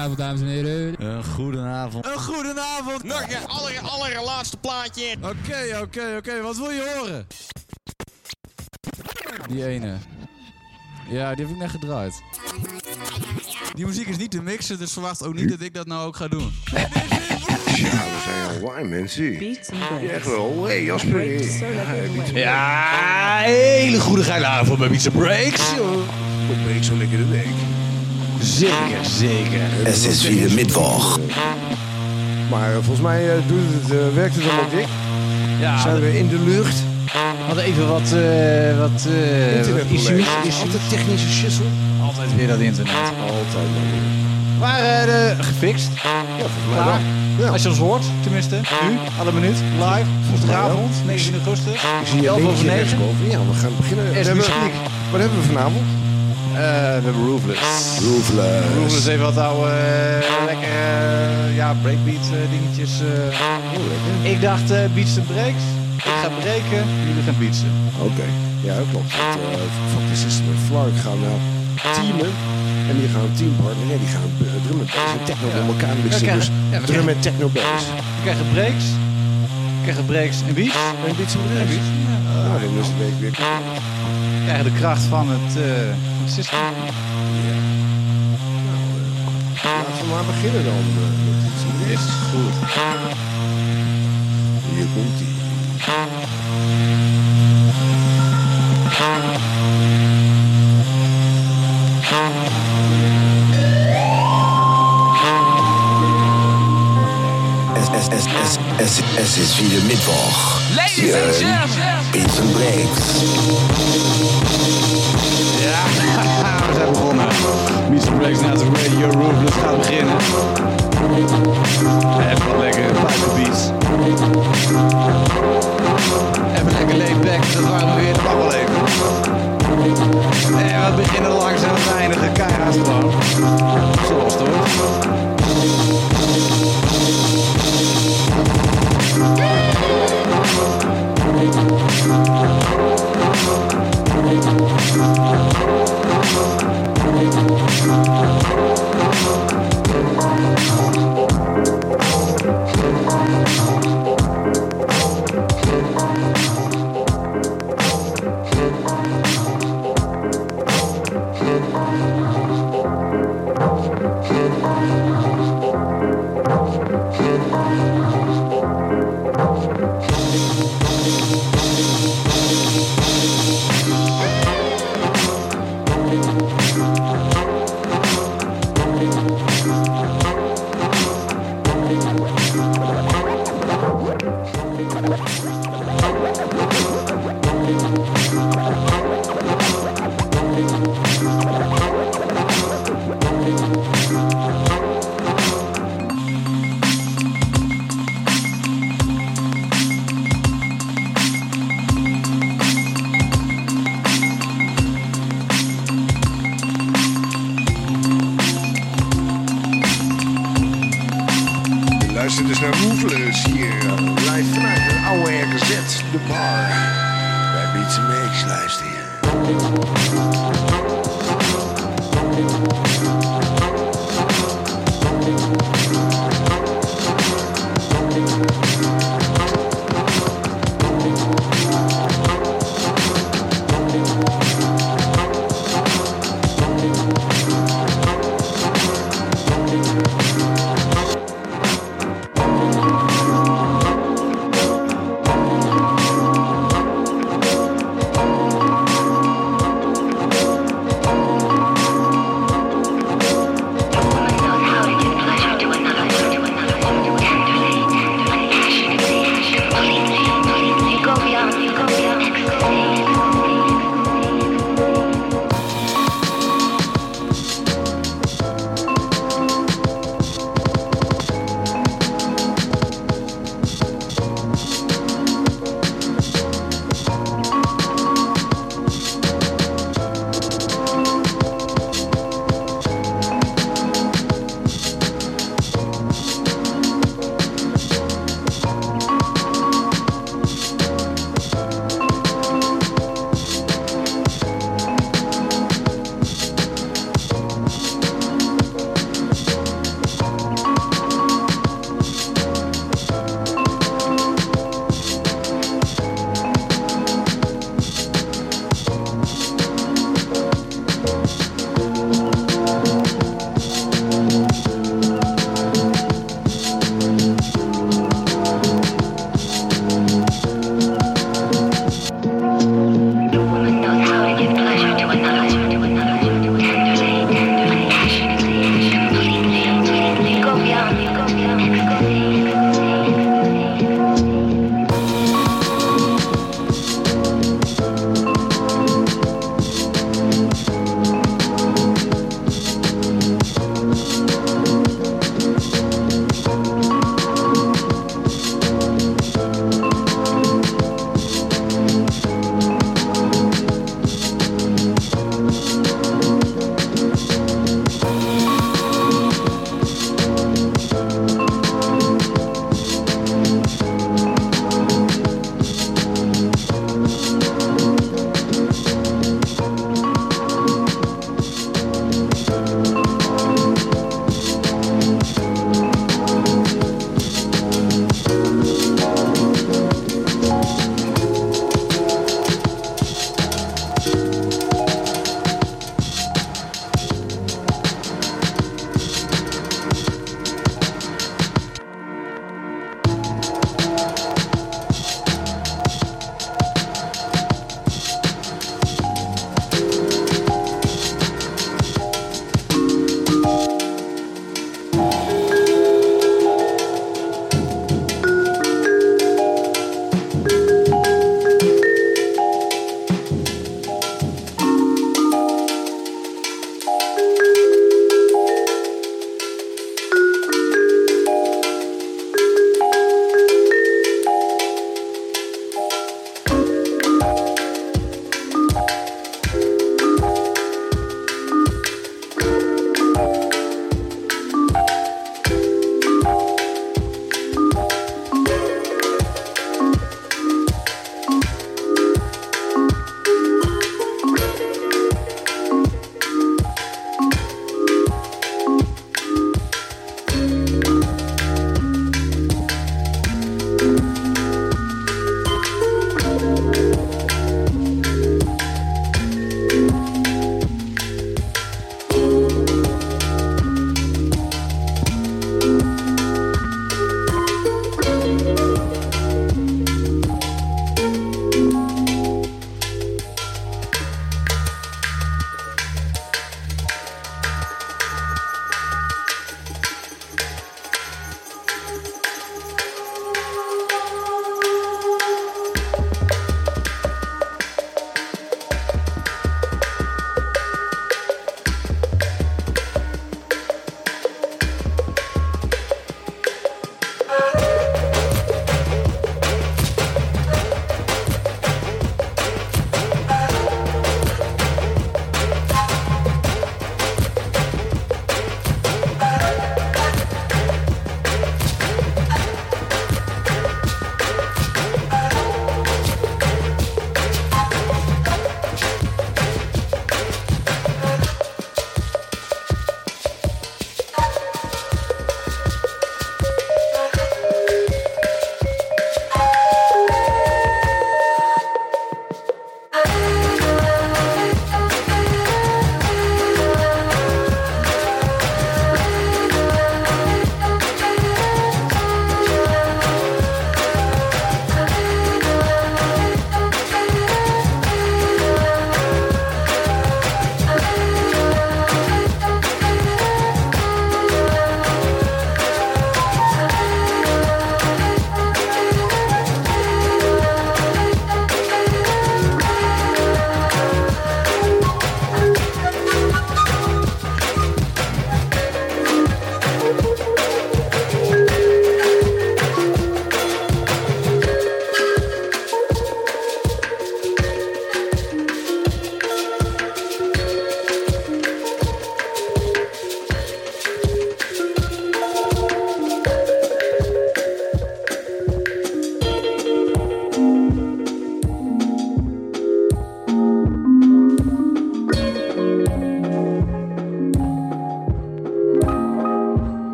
Goedenavond, dames en heren. Een goedenavond. Een goedenavond. Nog een aller, allerlaatste plaatje. Oké, oké, oké. Wat wil je horen? Die ene. Ja, die heb ik net gedraaid. Die muziek is niet te mixen, dus verwacht ook niet dat ik dat nou ook ga doen. Ja, we zijn online, mensen. Ja, breaks. echt wel. Hé, Jasper. Breaks de week. Ja, hele goede geile avond bij Pizza Breaks. Breek zo lekker de week. Zeker, zeker. Es ist wieder Mittwoch. Maar eh, volgens mij eh, doet het, eh, werkt het allemaal dik. Ja, Zijn we in de lucht. we hadden even wat, eh wat, eh wat Internetprobleem. issues. issues. Altijd technische schissel. Altijd weer dat internet. Altijd maar weer. Maar eh, de- gefixt. Ja, volgens mij Klaar. wel. Ja. Als je ons hoort, tenminste, nu, alle minuut, live, woensdagavond, 19 augustus, Ik zie je 11 over linkje 9. rechtsboven. Ja, we gaan beginnen. We Eerst hebben- muziek. Wat hebben we vanavond? Eh, we hebben Roofless. Roofless. Roofless even wat oude, eh, lekker, eh, ja, breakbeat dingetjes. Oh. Ik dacht, beats en breaks. Ik ga breken, jullie gaan beatsen. Oké. Ja, dat klopt. Want, uh, Fuck the System en Flark gaan nou teamen. En die gaan teampartner. Nee, die gaan eh, drum en bass en techno door elkaar mixen. Ja, Dus ja, we drum en techno bass. We krijgen breaks. We krijgen breaks en beats. En beats en En breaks. beats. Nou, dan is de week weer. We krijgen de kracht van het, eh, van het system. Laten we maar beginnen dan. eh, met iets Is goed. Hier komt ie. Es, es, es, es, es, es ist wieder Mittwoch. Ladies and gentlemen. Beats and Breaks. Beats and breaks naar de radio Roofless gaat beginnen. Even wat lekker buitenbeats. Even lekker laid back, dat waren we weer, dat wel even. En we beginnen langzaam te eindigen, keihard gewoon. Zoals het hoort.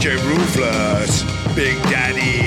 DJ Roofless, Big. Daddy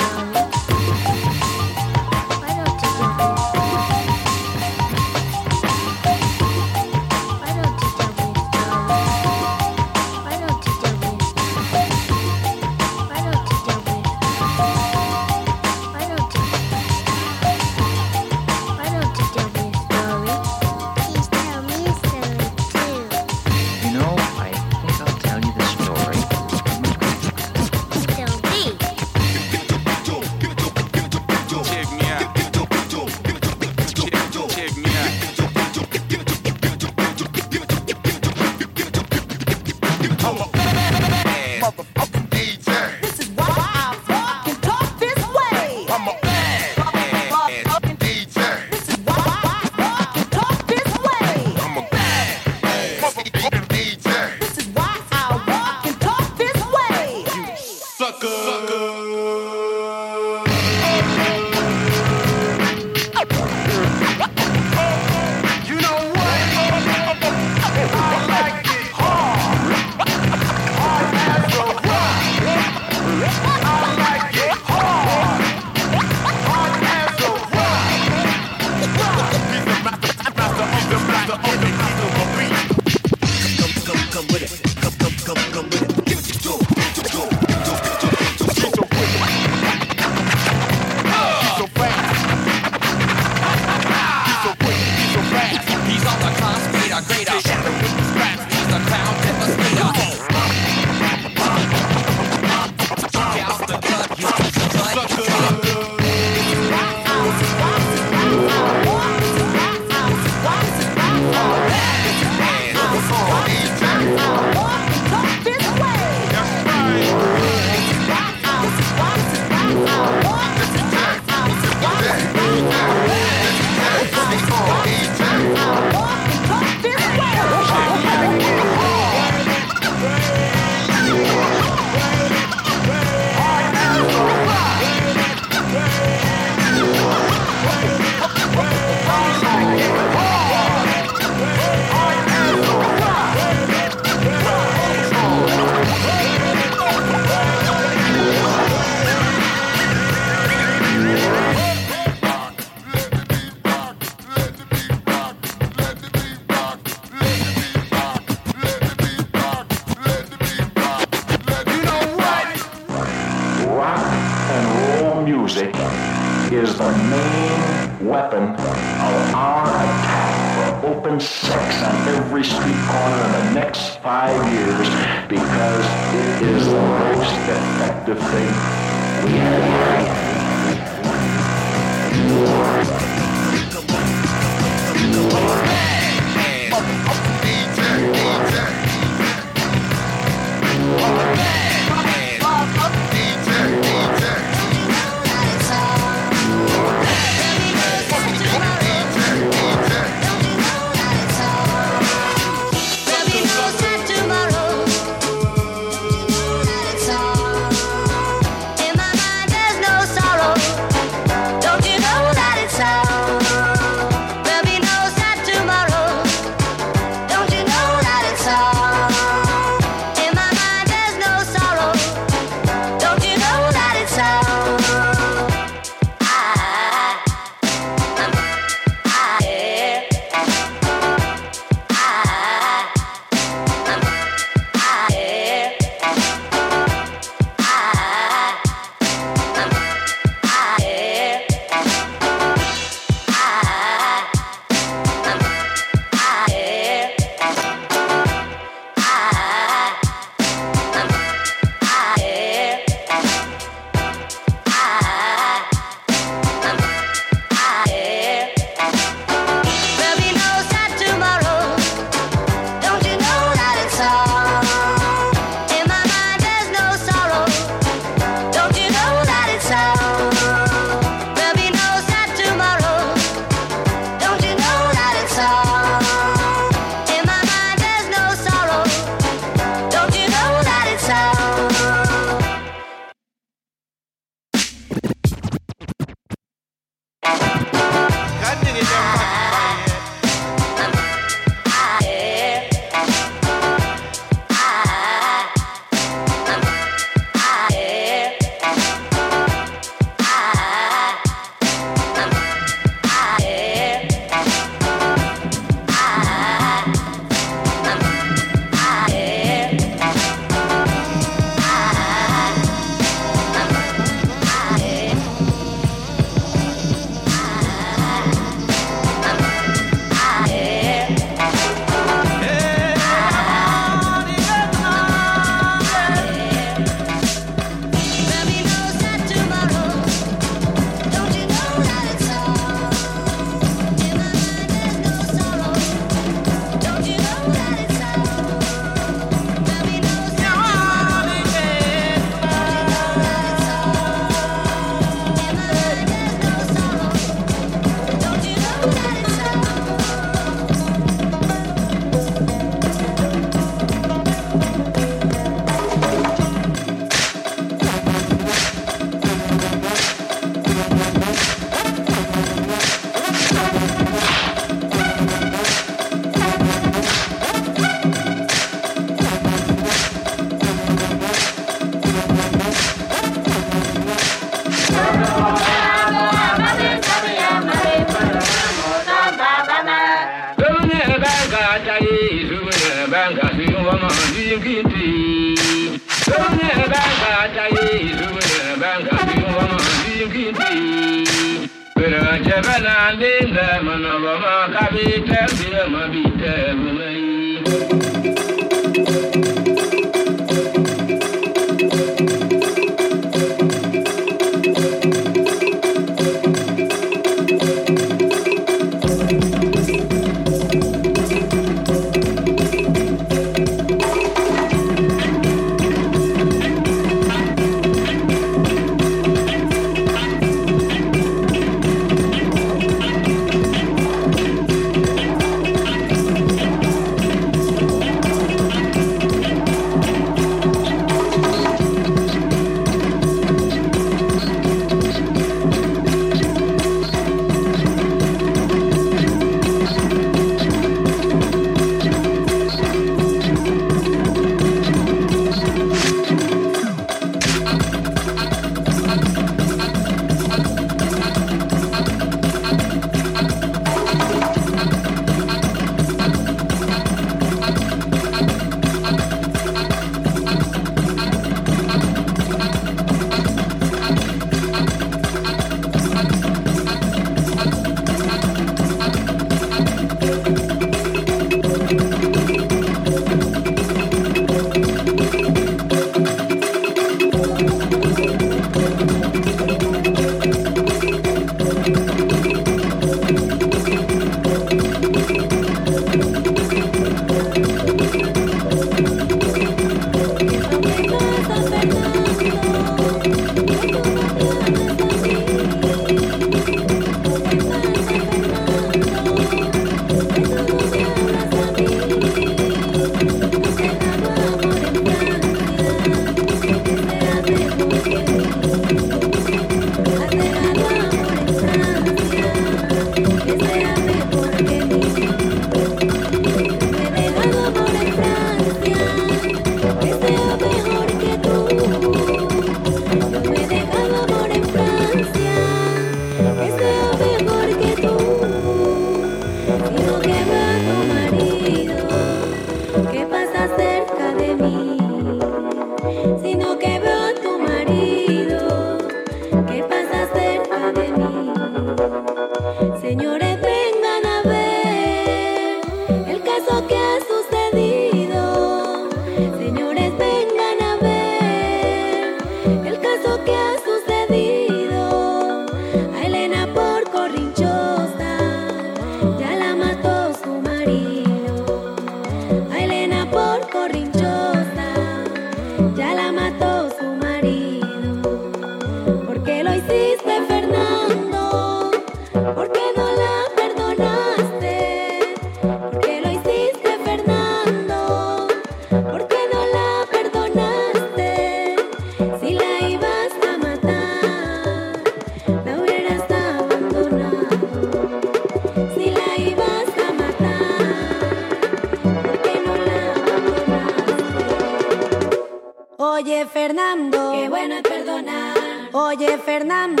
Fernán.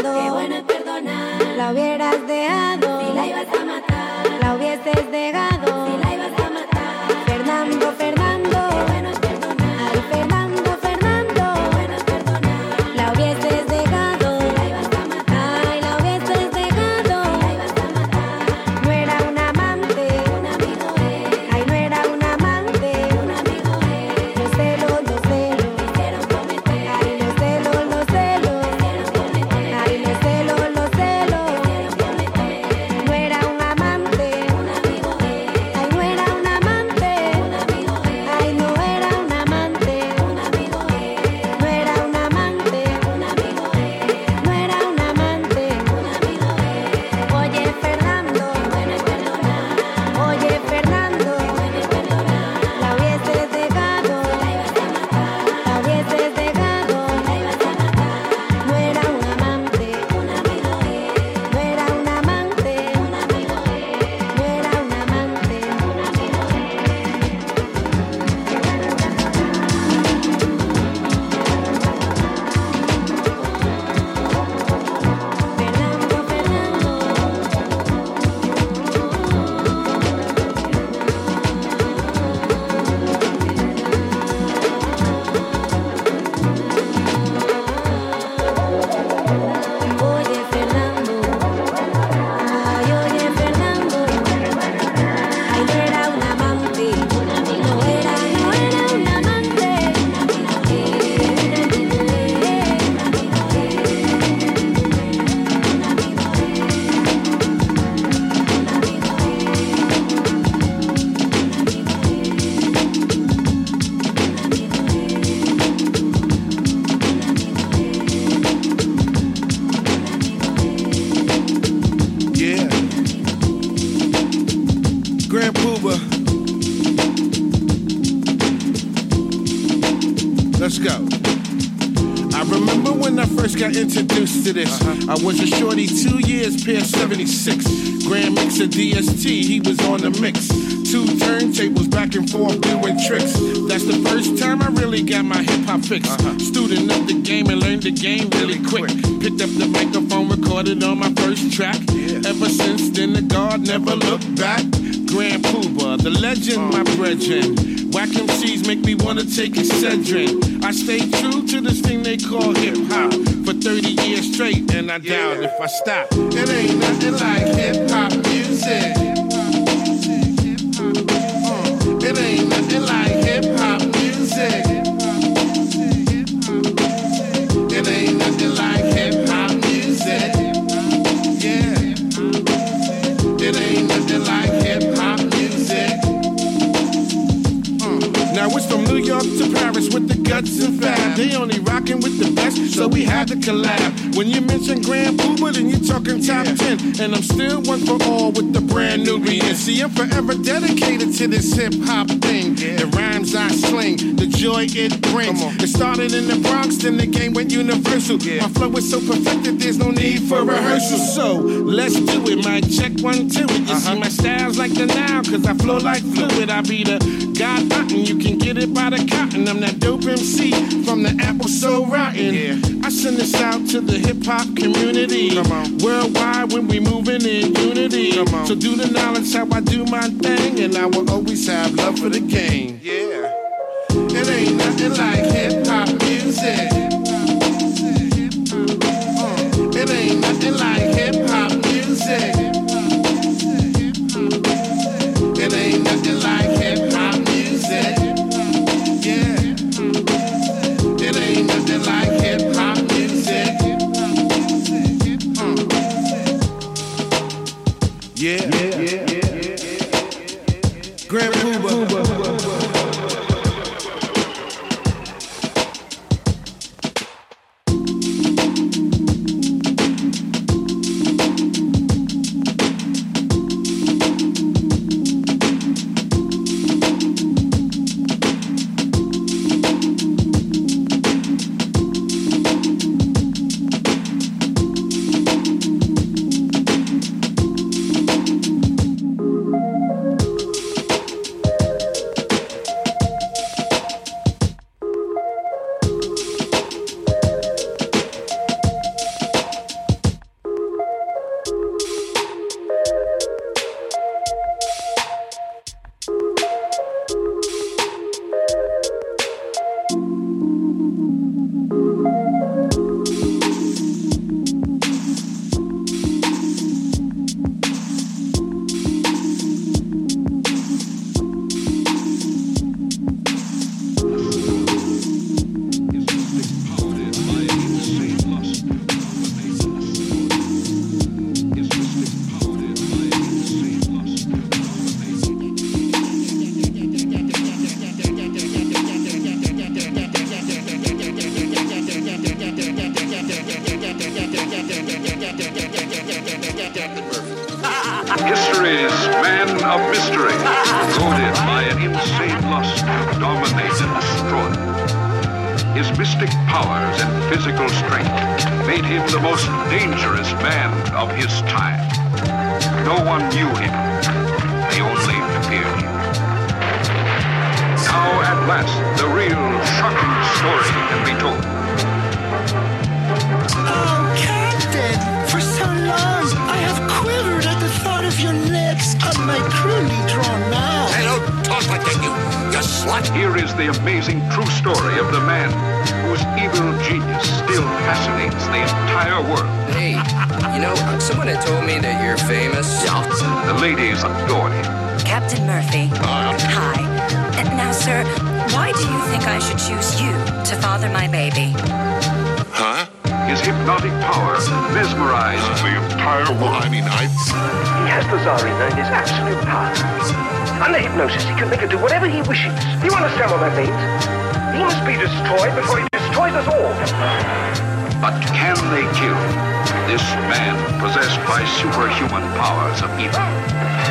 I was a shorty, two years, pair 76. Grand Mixer DST, he was on the mix. Two turntables back and forth doing tricks. That's the first time I really got my hip hop fix. Uh-huh. Student of the game and learned the game really quick. Picked up the microphone, recorded on my first track. Ever since then, the guard never looked back. Grand Puba, the legend, my brethren. Whack MCs make me wanna take Excedrin. I stay true to this thing they call hip hop for 30 years straight, and I doubt if I stop. It ain't nothing like hip hop music. Uh, It ain't nothing like hip hop guts and fab. They only rockin' with the best, so we had to collab. When you mention Grand Puba, then you're talking top 10. And I'm still one for all with the Brand Nubian. See, I'm forever dedicated to this hip hop thing. The rhymes I sling, the joy it brings. It started in the Bronx, then the game went universal. My flow is so perfected, there's no need for rehearsal. So let's do it, my check one, two. You see uh-huh. my styles like the now, cause I flow like fluid. I be the God button, you can get it by the cotton. I'm that dope MC from the apple so rotten. I send this out to the hip hop community. Worldwide when we moving in unity. So do the knowledge how I do my thing, and I will always have love for the game. Yeah. It ain't nothing like hip hop music. You slut. Here is the amazing true story of the man whose evil genius still fascinates the entire world. Hey, you know, someone had told me that you're famous. Yeah. The ladies adored him. Captain Murphy. Hi. Uh, Now, sir, why do you think I should choose you to father my baby? Huh? His hypnotic power mesmerized the entire world. I mean, I... He has the Tsarina in his absolute power. Under hypnosis, he can make her do whatever he wishes. You understand what that means? He must be destroyed before he destroys us all. But can they kill this man possessed by superhuman powers of evil?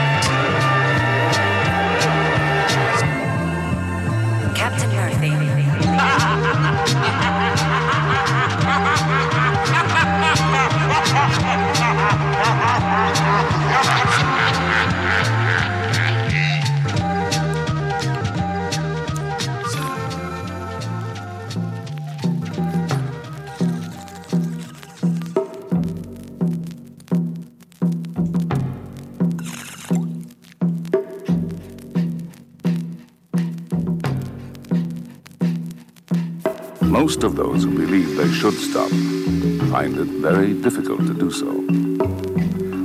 Most of those who believe they should stop find it very difficult to do so.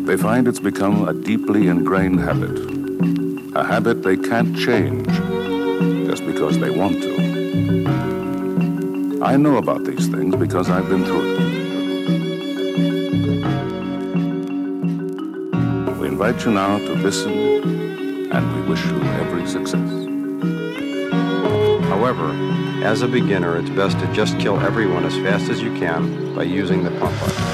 They find it's become a deeply ingrained habit, a habit they can't change just because they want to. I know about these things because I've been through it. We invite you now to listen, and we wish you every success. However, as a beginner, it's best to just kill everyone as fast as you can by using the pump button.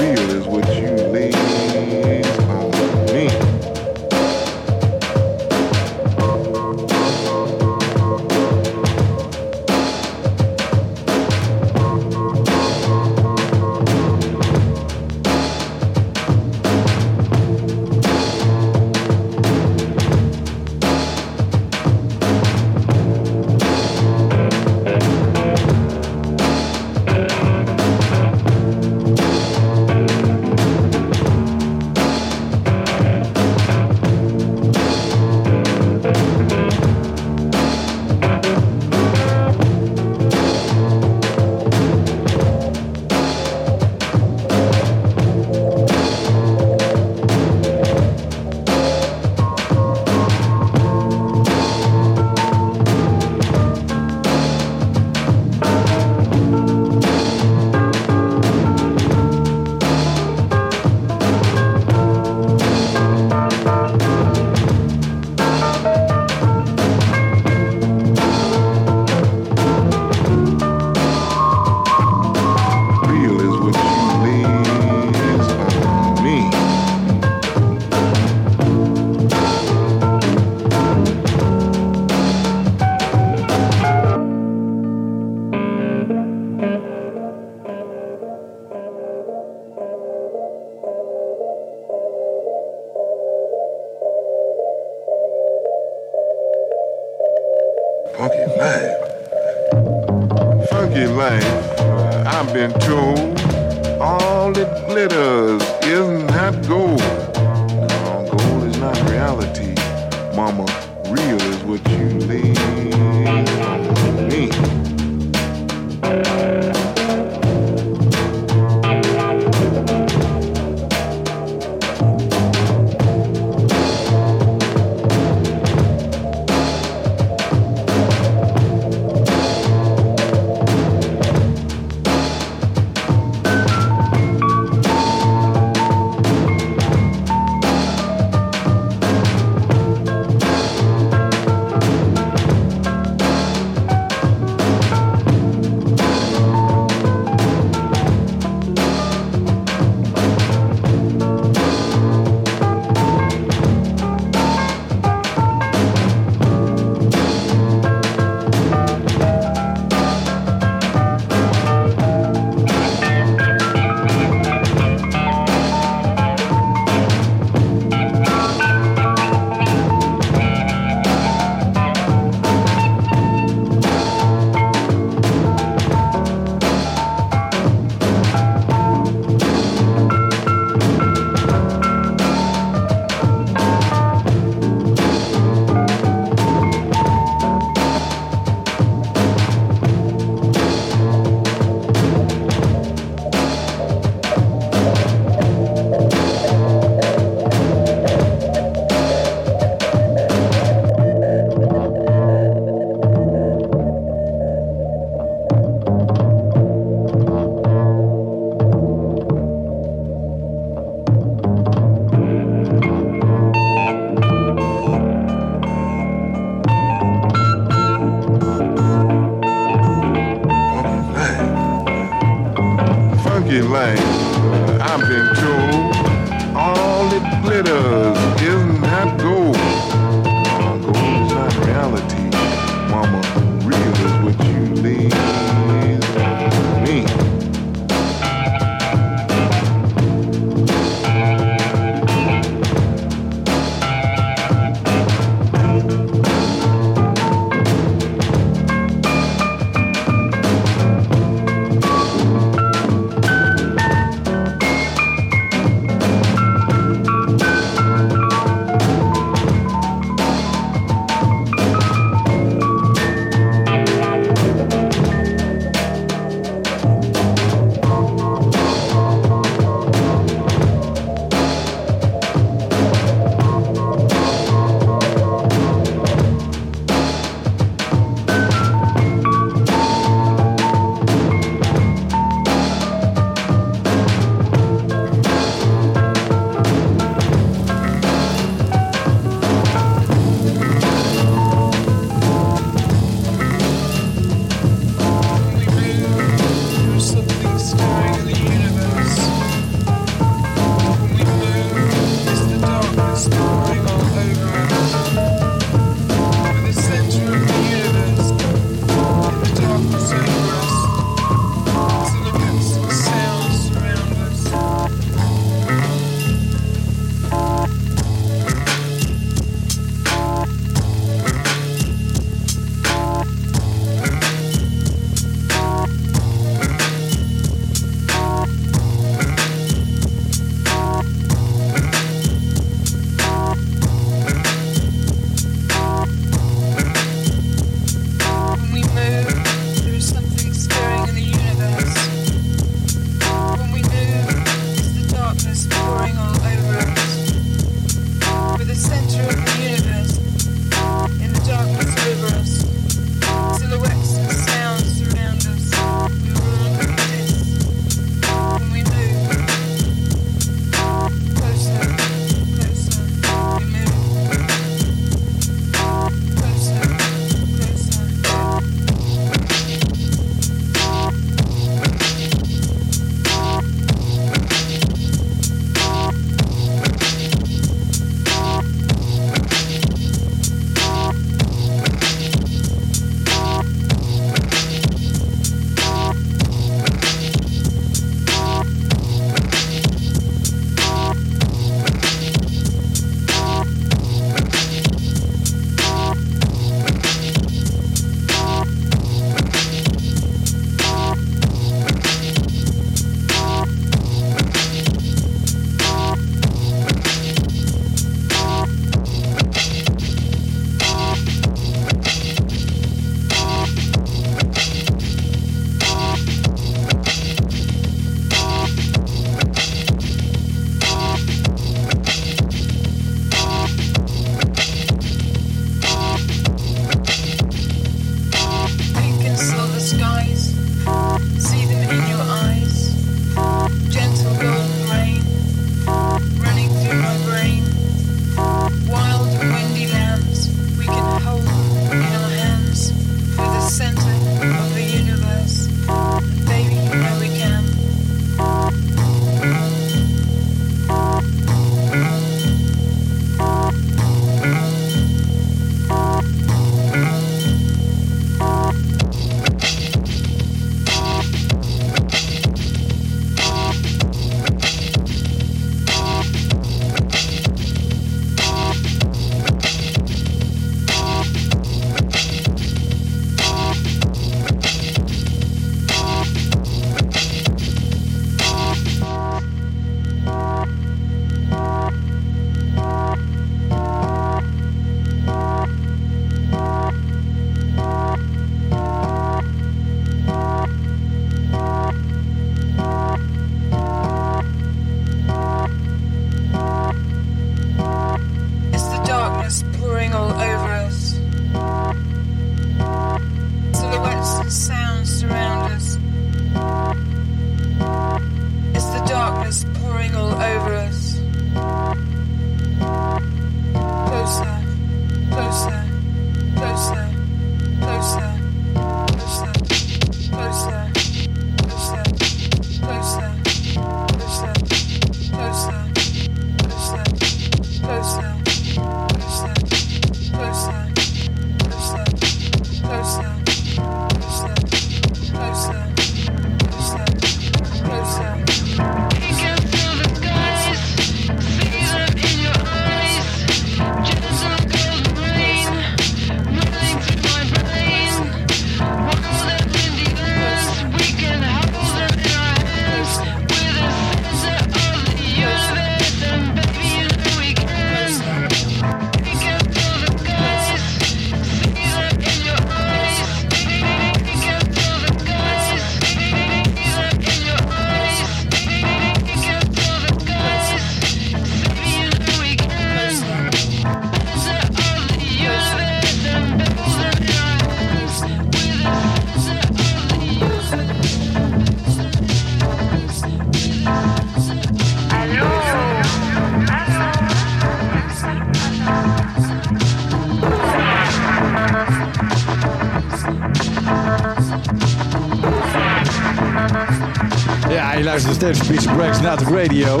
steeds Beach Breaks naar de radio.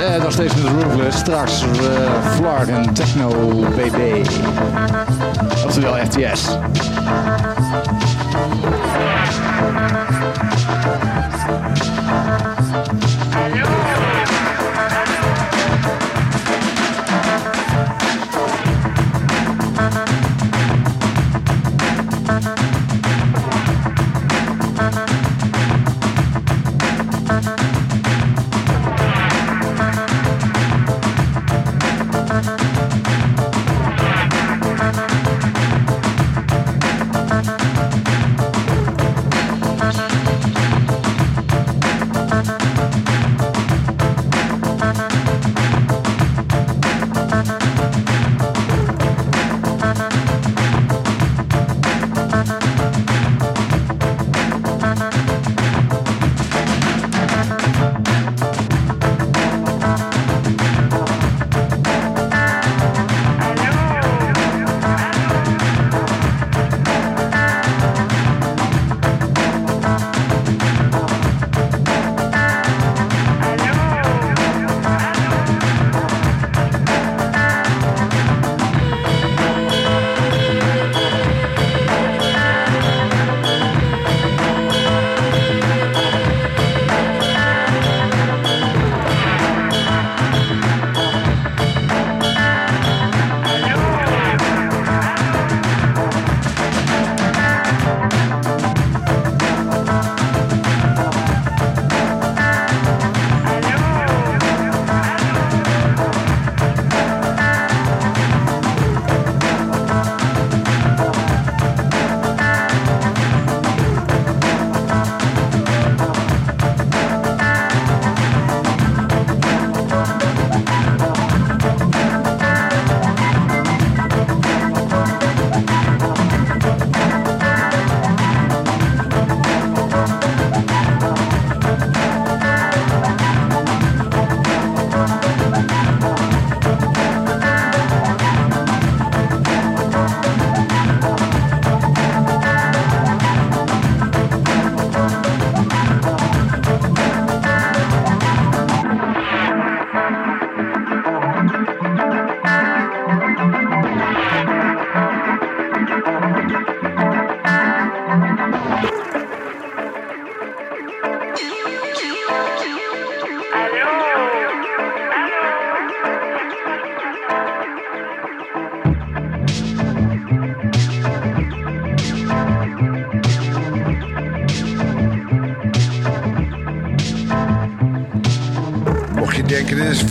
En nog steeds met Ruthless. Straks uh, en Techno BB. Oftewel FTS.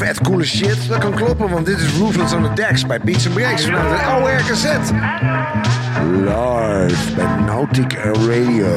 Vet coole shit, dat kan kloppen, want dit is Roofless on the Decks bij Beats and Breaks vanuit de oude RKZ. Live bij Nautic Radio.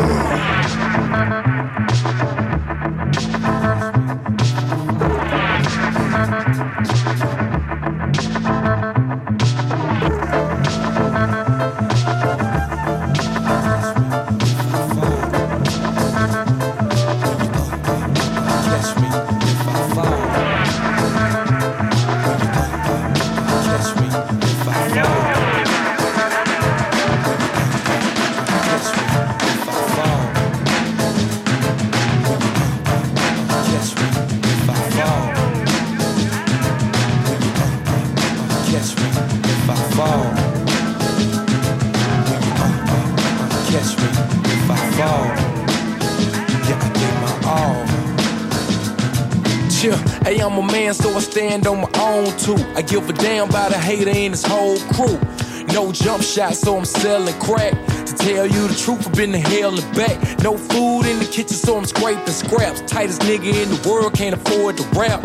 Stand on my own too. I give a damn about a hater and his whole crew. No jump shot, so I'm selling crack. To tell you the truth, I've been to hell and back. No food in the kitchen, so I'm scraping scraps. Tightest nigga in the world, can't afford to rap.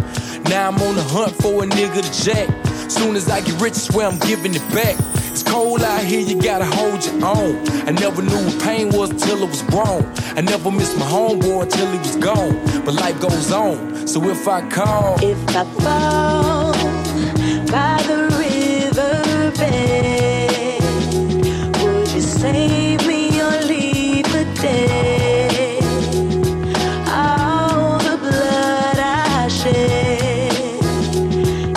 Now I'm on the hunt for a nigga to jack. Soon as I get rich, I swear I'm giving it back. It's cold out here, you gotta hold your own. I never knew what pain was till it was grown. I never missed my homeboy until he was gone. But life goes on, so if I call, If I fall by the riverbed, would you save me or leave for dead? All the blood I shed,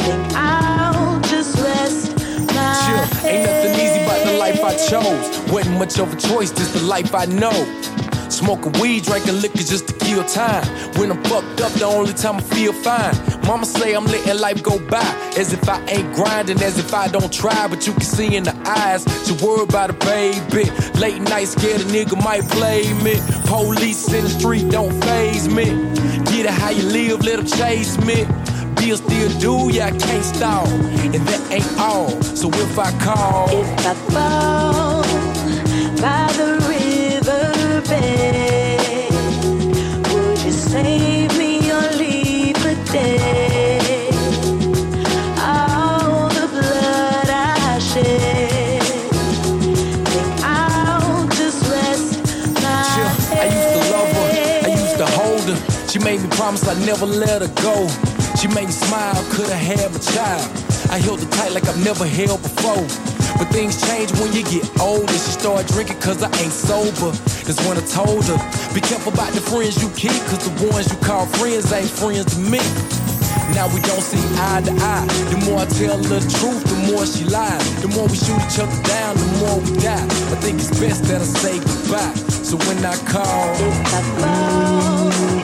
think I'll just rest my Chill, ain't nothing easy about the life I chose. Wasn't much of a choice, just the life I know. Smoking weed, drinking liquor just to kill time. When I'm fucked up, the only time I feel fine. Mama say I'm letting life go by as if I ain't grinding, as if I don't try. But you can see in the eyes, she worried about a baby. Late night, scared a nigga might play me. Police in the street don't phase me. Get it how you live, let them chase me. Bill still do, yeah, I can't stall. And that ain't all. So if I call, If I fall by the riverbed, would you save made me promise I'd never let her go. She made me smile, could I have my child. I held her tight like I've never held before. But things change when you get older. She started drinking cause I ain't sober. That's when I told her, be careful about the friends you keep, cause the ones you call friends ain't friends to me. Now we don't see eye to eye. The more I tell her the truth, the more she lies. The more we shoot each other down, the more we die. I think it's best that I say goodbye. So when I call, if I fall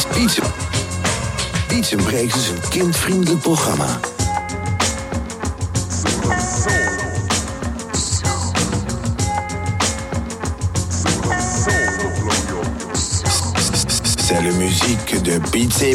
Iets, iets, iets en Breeks is een kindvriendelijk programma. C'est le musique de Beats et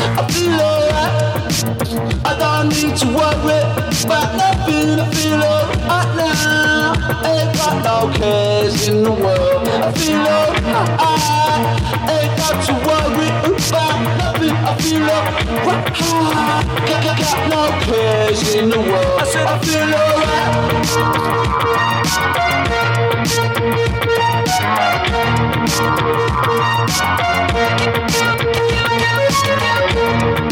I feel alright. I don't need to worry about nothing. I feel alright now. Ain't got no cares in the world. I feel alright. Ain't got to worry about nothing. I feel alright. Got, got, got no cares in the world. I said I feel alright.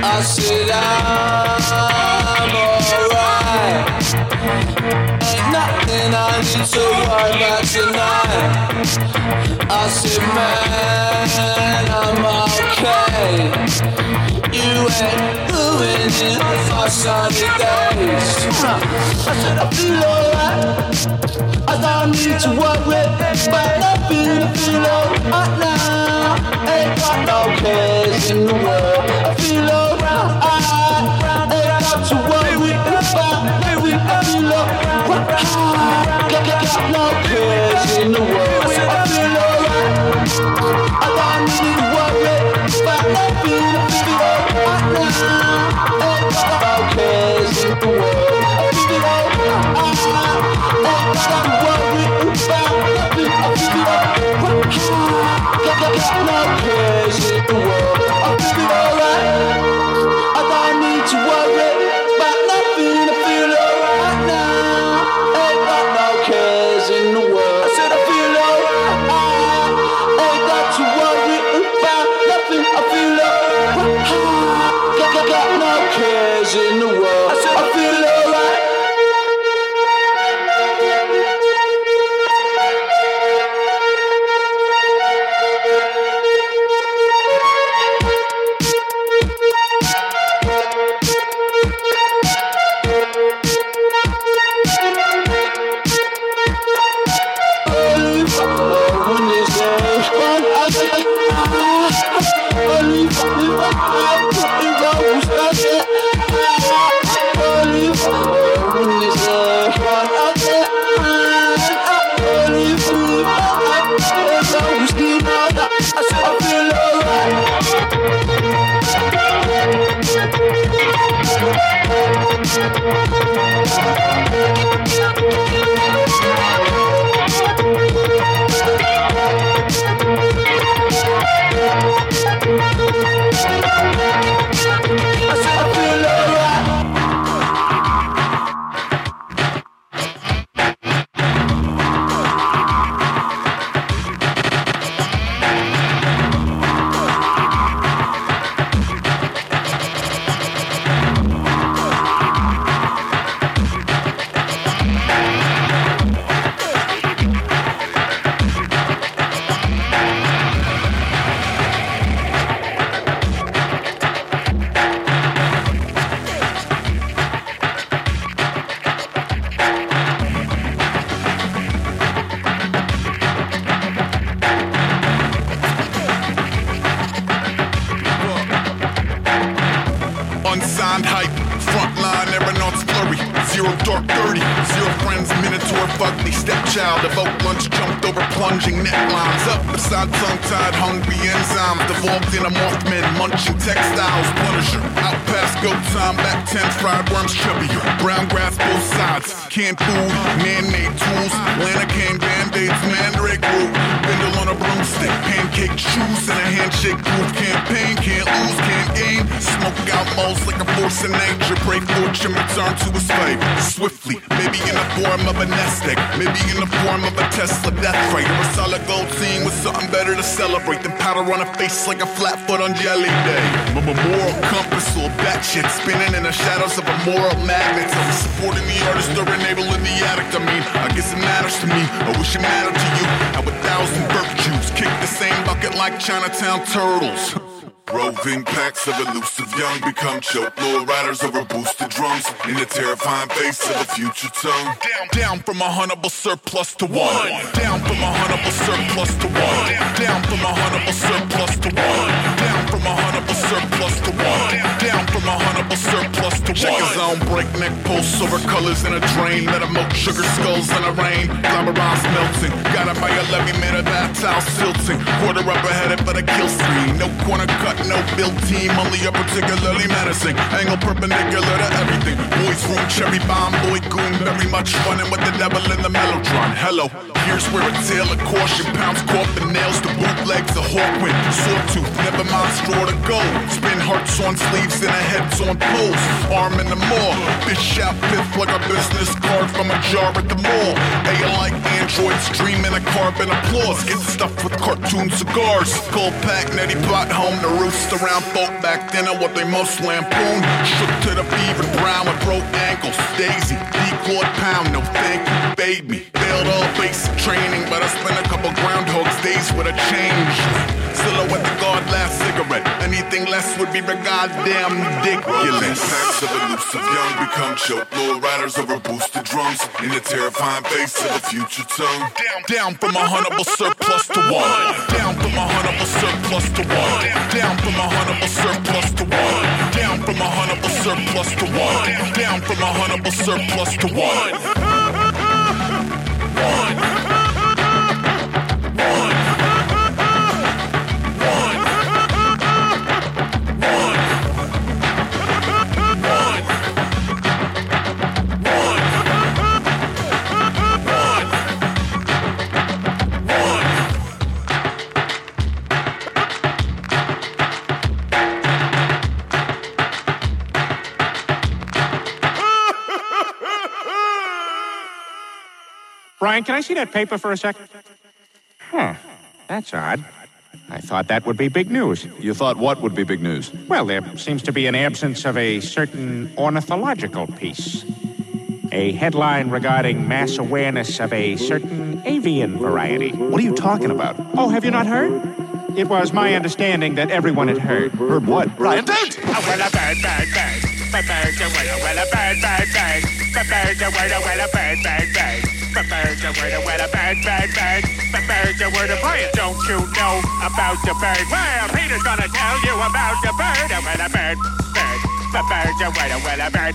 I said I'm alright. Ain't nothing I to worry about tonight. I said, man, I'm okay. You ain't ruining my sunny days. I said I feel alright. I don't need to worry about nothing. I feel alright now. Ain't got no cares in the world. I feel alright. Got no cares in the world. Powder on a face like a flat foot on jelly day. My moral compass or batshit spinning in the shadows of a moral magnet. So supporting the artist or enabling the addict. I mean, I guess it matters to me. I wish it mattered to you. How a thousand virtues kick the same bucket like Chinatown turtles. Roving packs of elusive young become choke low riders over boosted drums in the terrifying face of a future tongue. Down, down from a huntable surplus to one. Down from a huntable surplus to one. Down from a huntable surplus to one. Down from a huntable surplus to one. Down from a huntable surplus to one. Check his own breakneck pulse silver colors in a drain. Let him milk sugar skulls in a rain. Glamorized melting. Got him by a levy, a bath towel silting. Quarter up ahead for the kill screen. No corner cut, no build team. Only a particularly menacing. Angle perpendicular to everything. Boys room, cherry bomb, boy goon. Very much running with the devil in the mellotron. Hello, here's where a tale of caution pounds coffin nails to bootlegs of Hawkwind. Sawtooth, never mind straw to go. Spin hearts on sleeves and a heads on poles. Arm in the maw. Fish out fifth like a business card from a jar at the mall. AI like androids dreaming a carbon applause. Get stuffed with cartoon cigars. Cold pack, netty pot home to roost around folk back then what they most lampoon. Shook to the fever brown with broke ankles. Daisy, declawed pound, no thank you, baby. Failed all basic training, but I spent a couple groundhogs days with a change. Silhouette the guard last cigarette. Anything less would be goddamn ridiculous. Packs of elusive young become choke low riders over boosted drums in the terrifying face of a future tongue. Down, down from a huntable surplus to one. Down from a huntable surplus to one. Down from a huntable surplus to one. Down from a huntable surplus to one. Down from a huntable surplus to one. one. Brian, can I see that paper for a second? Huh. That's odd. I thought that would be big news. You thought what would be big news? Well, there seems to be an absence of a certain ornithological piece. A headline regarding mass awareness of a certain avian variety. What are you talking about? Oh, have you not heard? It was my understanding that everyone had heard. Heard what? Brian, don't! Oh, well, a bird, bird, bird. A bird, a well, well, a bird, bird, bird. A bird, a well, well, a bird, bird, bird. A bird, a well, well, a bird, bird, bird. A bird, a word of Brian, don't you know about the bird? Well, Peter's gonna tell you about the bird. A well, a bird, bird. But birds are word of what a bird,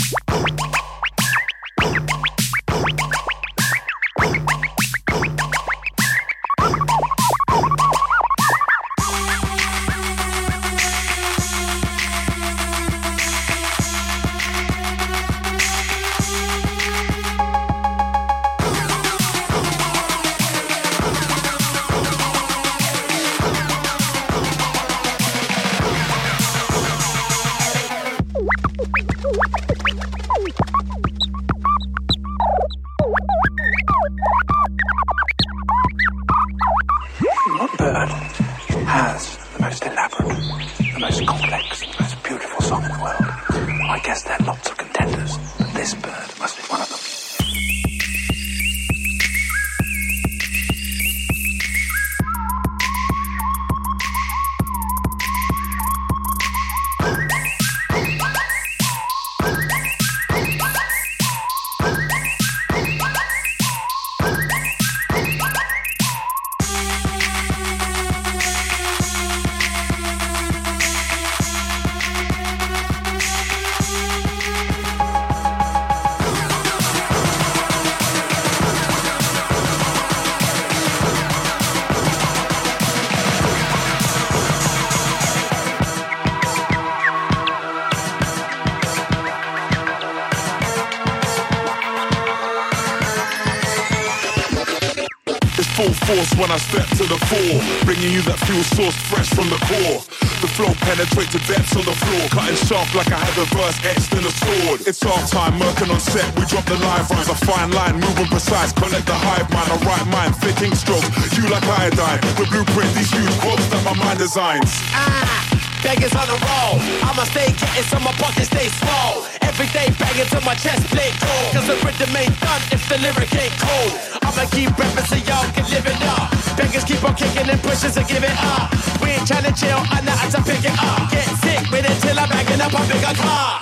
when I step to the fore, bringing you that fuel source fresh from the core. The flow penetrates the depths of the floor, cutting sharp like I have a verse etched in a sword. It's our time, working on set, we drop the live rhymes. A fine line, moving precise, connect the hive mind, a right mind, thinking strokes. You like iodine, with blueprint, these huge quotes that my mind designs. Ah, beggars on the roll. I'ma stay getting so my pockets stay small. Every day banging till my chest plate cold. Cause the rhythm ain't done if the lyric ain't cold. I'ma keep rapping so y'all can live it up. Beggars keep on kicking and pushing to give it up. We ain't trying to chill, I know how to pick it up. Get sick with it till I'm banging up a bigger car.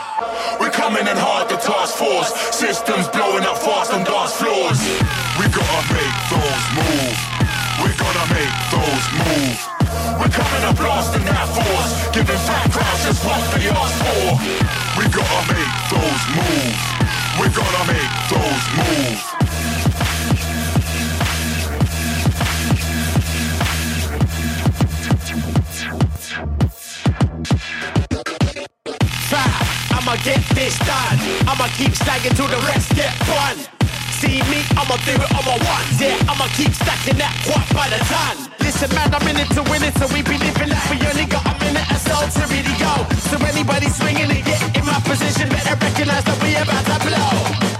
We're coming in hard, the task force. Systems blowing up fast on dance floors. We gotta make those move. We're gonna make those move. We're coming up blasting that force. Giving fat just what they ask for. We gotta make those move. We're gonna make those move. I'ma keep stacking till the rest get fun. See me, I'ma do it on my ones. Yeah, I'ma keep stacking that quad by the ton. Listen, man, I'm in it to win it, so we be living like we only got a minute or so to really go. So anybody swinging and get in my position, better recognize that we about to blow.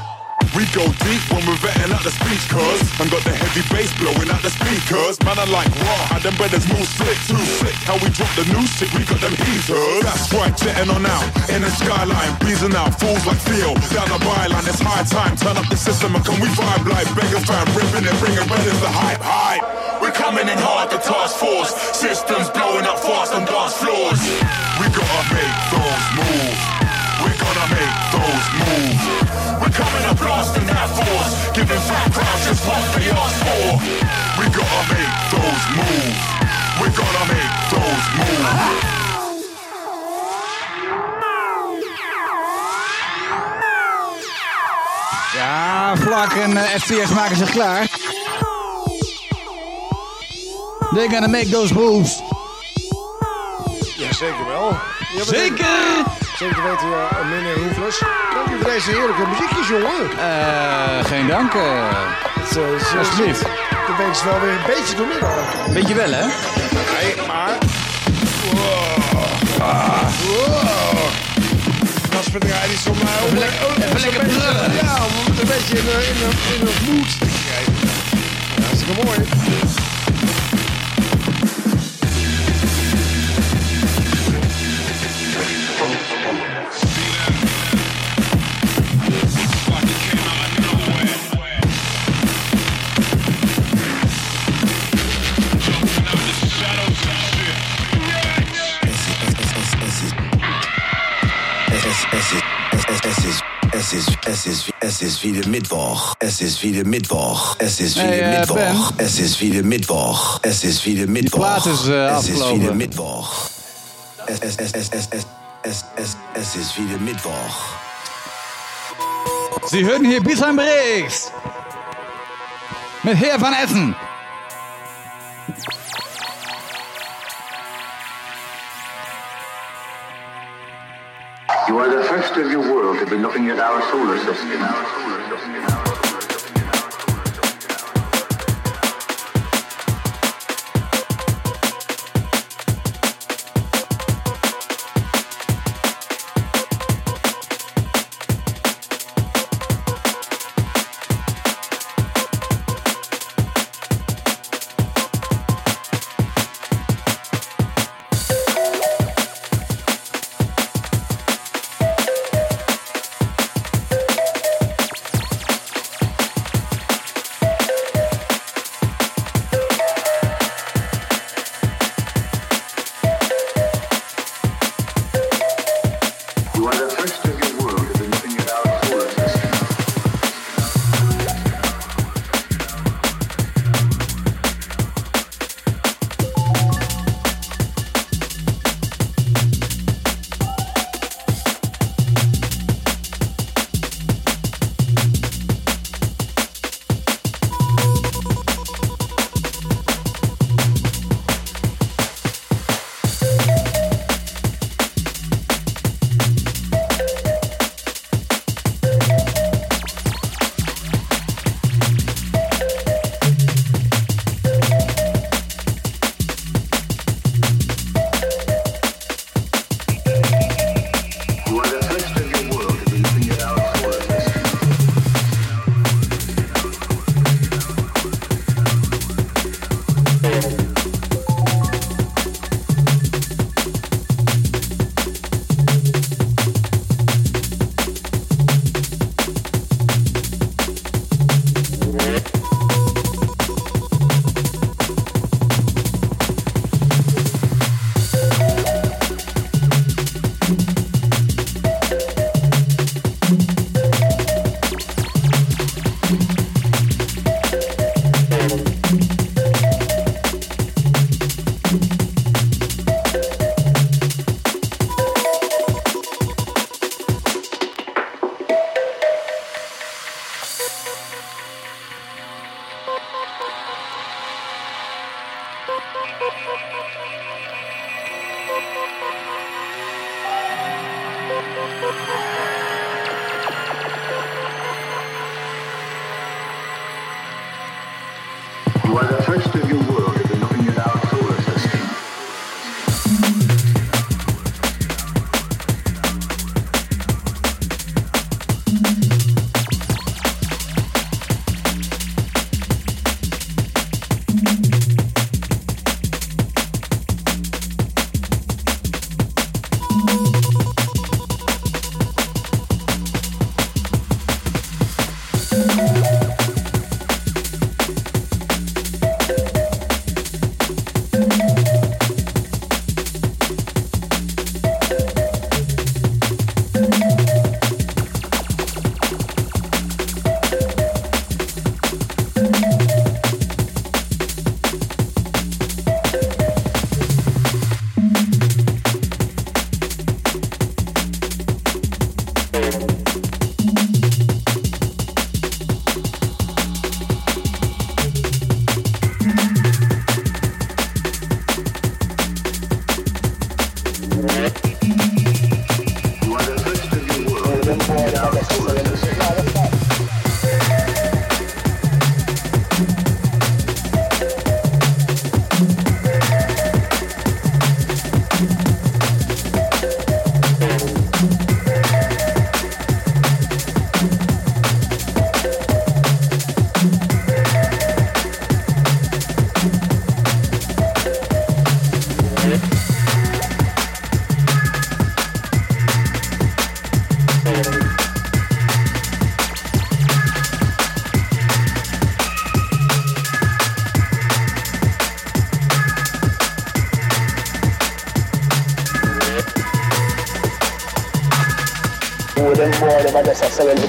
We go deep when we're vetting out the speech cuz And got the heavy bass blowing out the speakers. Man, I like raw, how them brothers move slick, too slick. How we drop the new shit, we got them heaters. That's right, jetting on out, in the skyline Breezing out, fools like Theo, down the byline It's high time, turn up the system and can we vibe like Beggar fan, ripping it, bringing brothers the hype, hype. We're coming in hard, the task force. Systems blowing up fast on dance floors. We gotta make those moves. We're gonna make those moves blasting that force Giving fat crowds just what they ask for We gotta make those moves We're gonna make those moves Ja, Vlak en eh, FPS maken zich klaar. They're gonna make those moves. Ja, zeker wel. Zeker! Zeker weten, uh, meneer Hoefles. Dank u voor deze heerlijke muziekjes, jongen. Eh, geen dank. eh. Het, uh, zo- Alsjeblieft. De week is wel weer een beetje doormidden. Beetje wel, hè? Nee, maar... Wow. Ah. Wow. Kasper draait iets om mij. om- Even lekker- om- even lekker beetje- brullen. Ja, om een beetje in de, in de, in de mood te krijgen. Ja, hartstikke mooi. Es ist, es ist, es ist wieder Mittwoch. Es ist wieder Mittwoch. Es ist wieder hey, Mittwoch. Ben. Es ist wieder Mittwoch. Es ist wieder Mittwoch. Die plaat is, uh, äh, es ist wieder Mittwoch. Es, es, es, es, es, es, es, es ist wieder Mittwoch. Sie hören hier bis Bisheim Breaks mit Herr van Essen. You are the first of your world to be looking at our solar system. You board of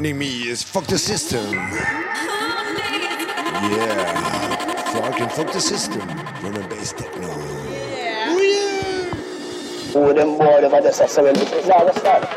Joining me is Fuck the System. Yeah. Flark and Fuck the System. Drum and bass techno. Wooden board of a 76 hour start.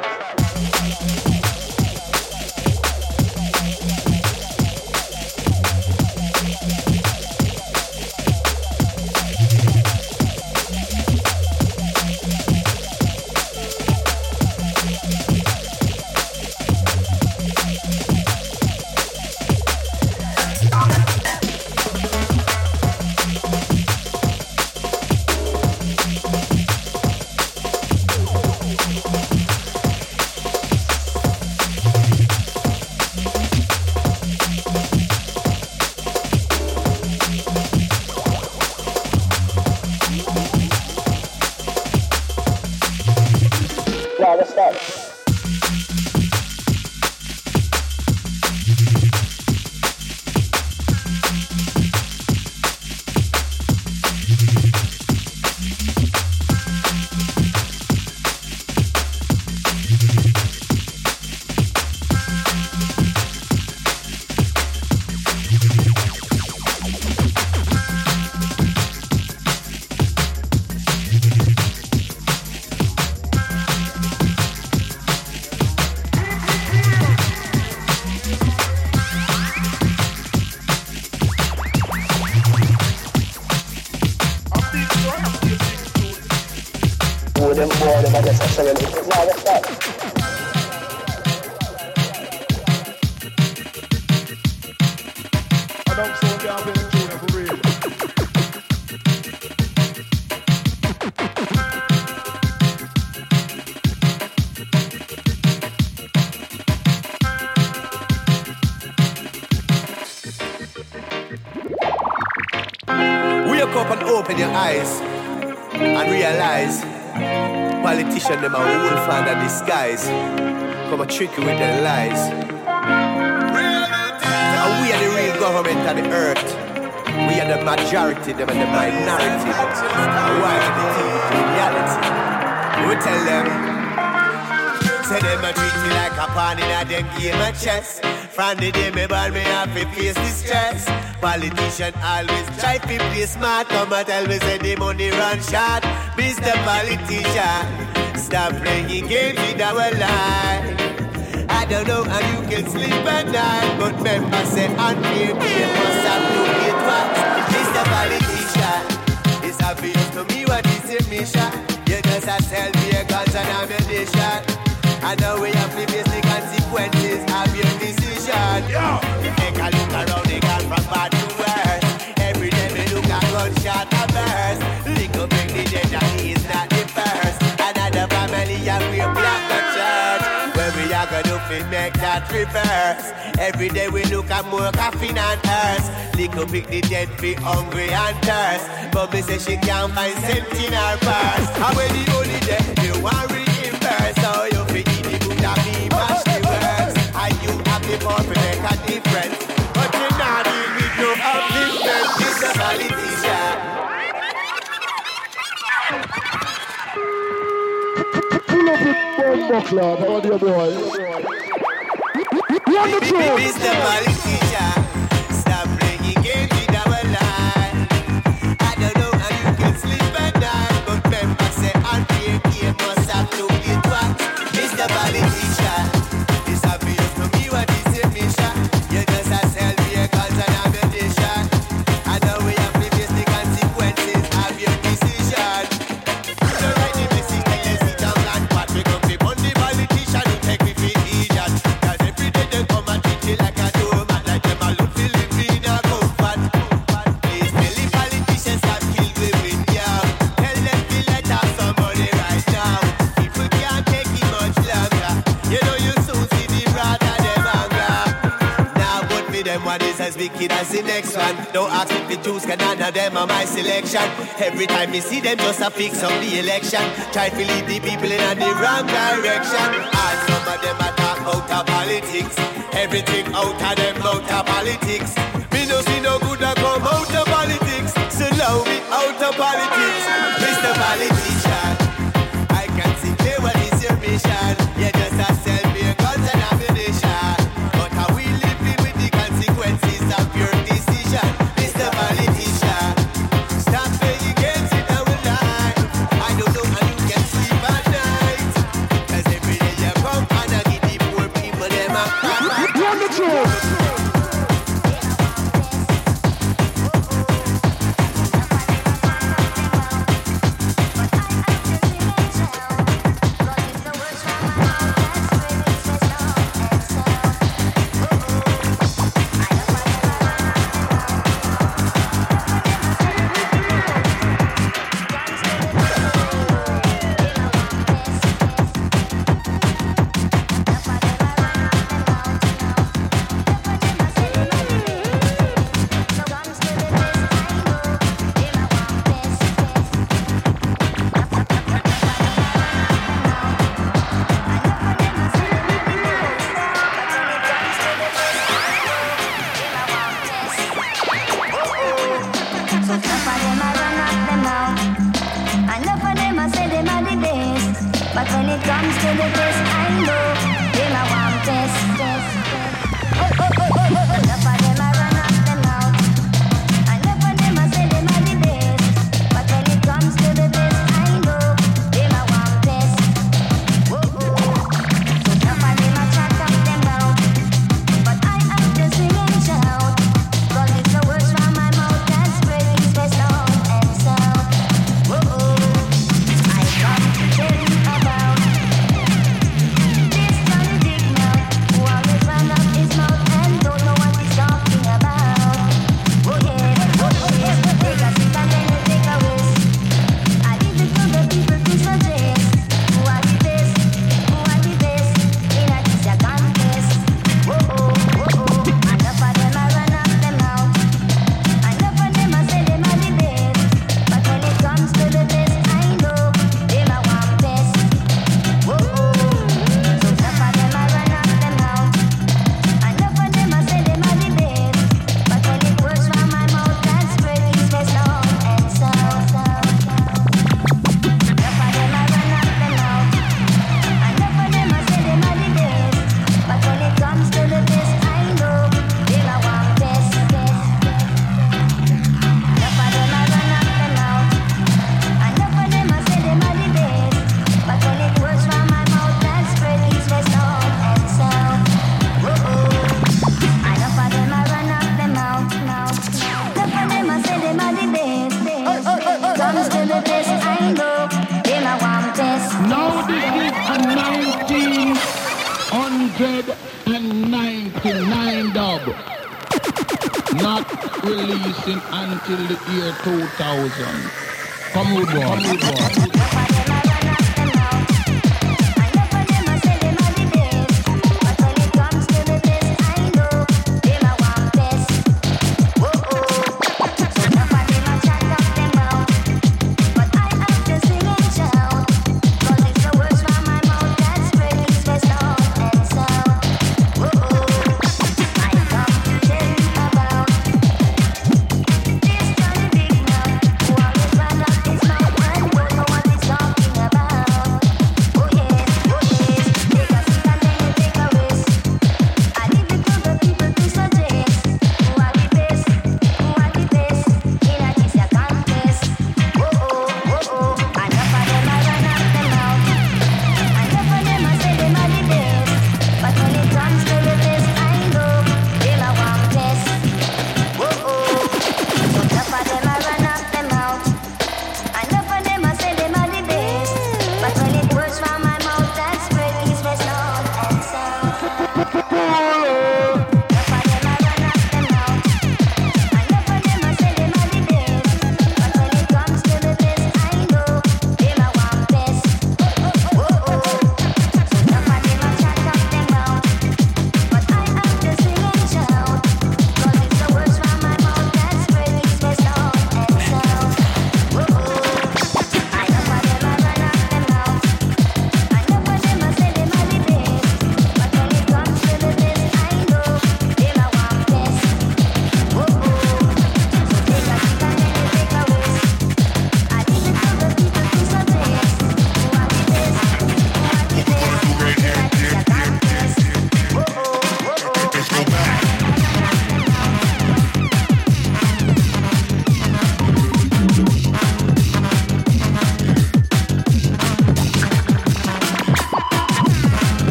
Them I guess I say, no, that's that. Politicians them are wolf under disguise. Come a trick you with their lies. And we are the real government of the earth. We are the majority, them and the minority. Why are the teach reality? We tell them Say them a treat me like a pawn in a them game of chess. From the day me born, me have to face the stress. Politician always try to play smart. Come and tell me say the money run short. Mr. Politician, stop playing games with our life. I don't know how you can sleep at night, but remember say unfair play must have to get what. Mr. Politician, it's obvious to me what is your mission. You just a sell me a guns and ammunition. I know we have to face the consequences of your decision. Yo. You take a look around the gun from bad are make that reverse. Every day we look at more coffin and hearse. Little big the dead be hungry and thirst. But me say she can't find cent in her purse. And when the only day you want reimburse. So you eat the good and me mash the words. And you have the power to make a difference. But you're not deal with no upliftment. This a politician. Pull up the bomb buckler, I want your boy. Run the truth. Wicked as the next one. Don't ask me to choose, can none of them are my selection. Every time you see them just a fix on the election. Try to lead the people in the wrong direction. And some of them are talk out of politics. Everything out of them out of politics. Me no see no good that come out of politics. So now me out of politics. Mr. Politician,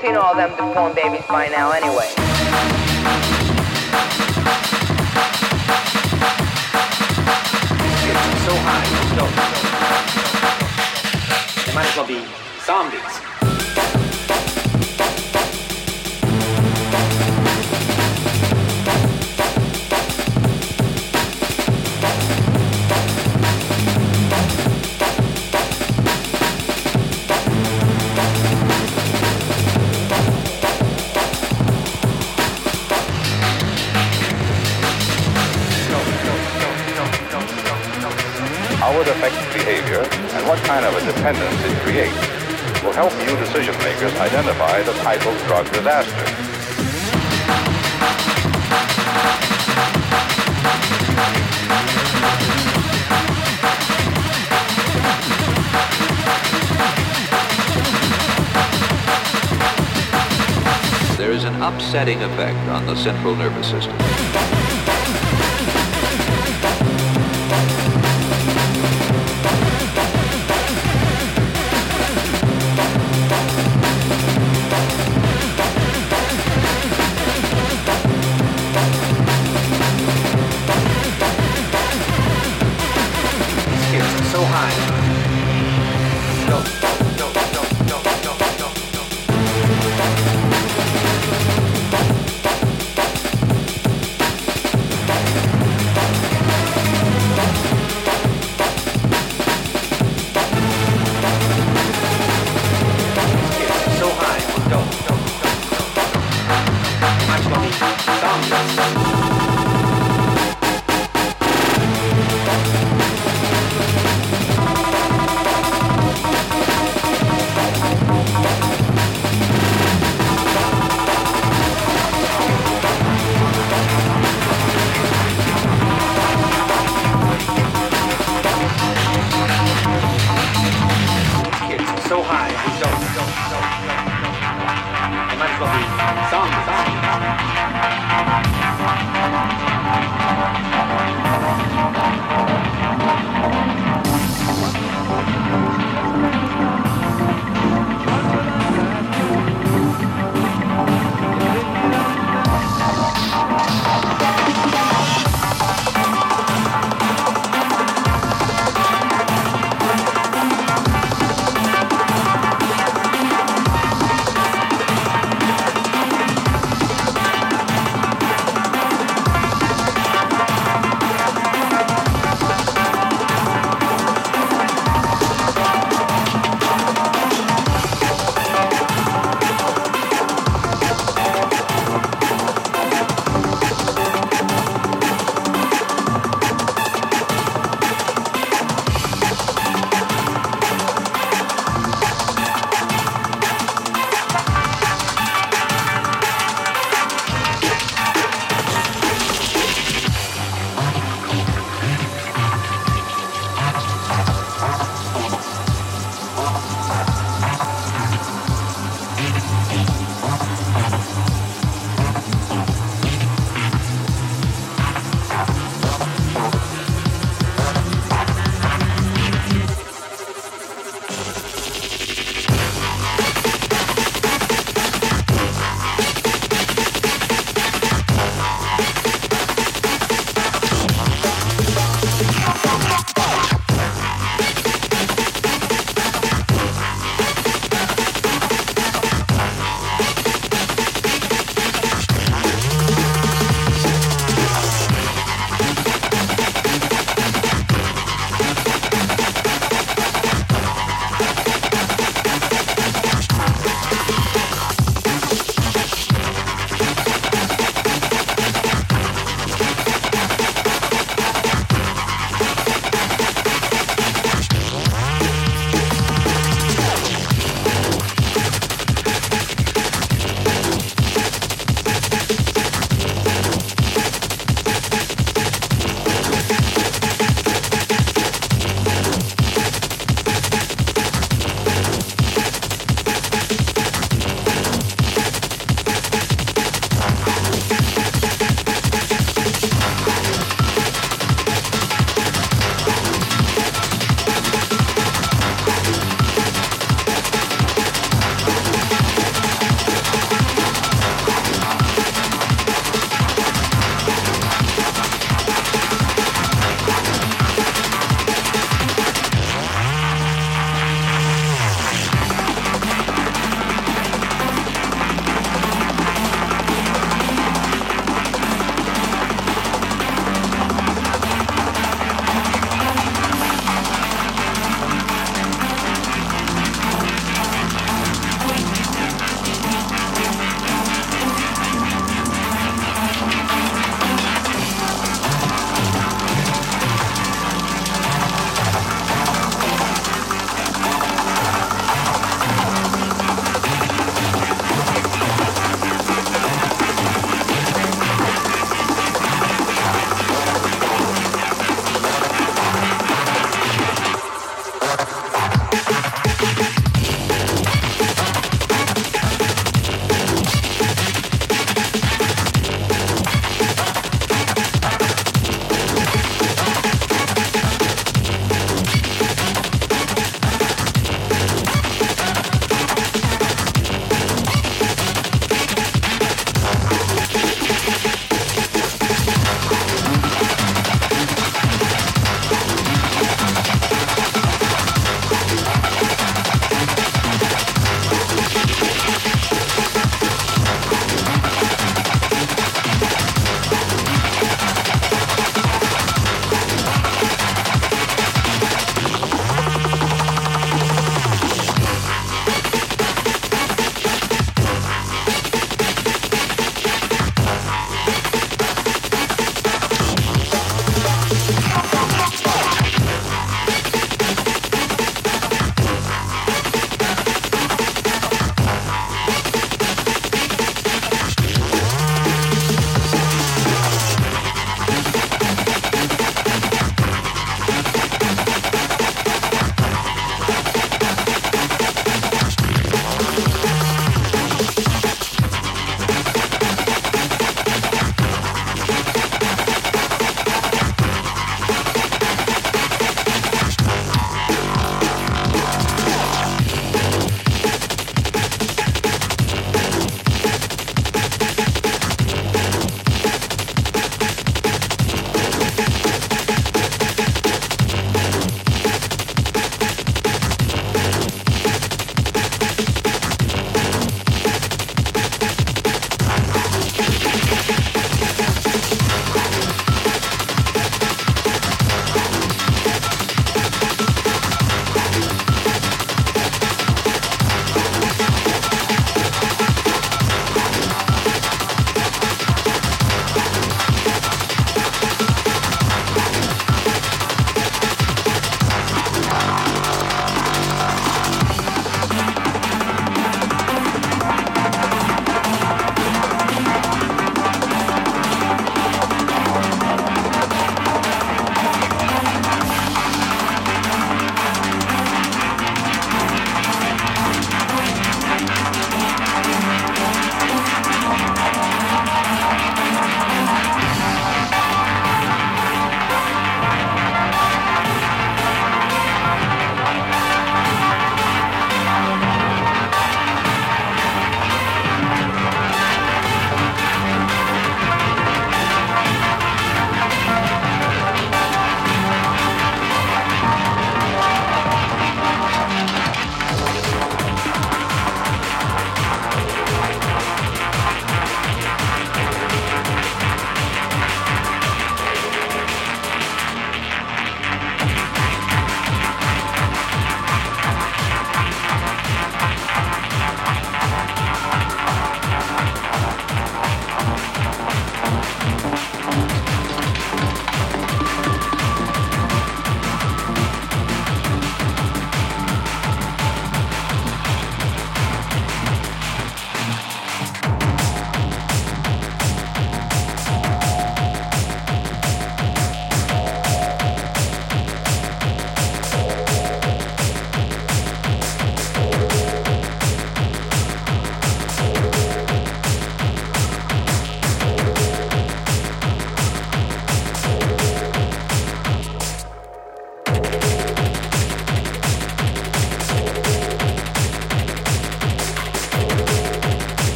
seen all them deformed babies by now anyway. so high, so, They might as well be zombies. Kind of a dependence it creates will help you decision makers identify the type of drug disaster. There is an upsetting effect on the central nervous system.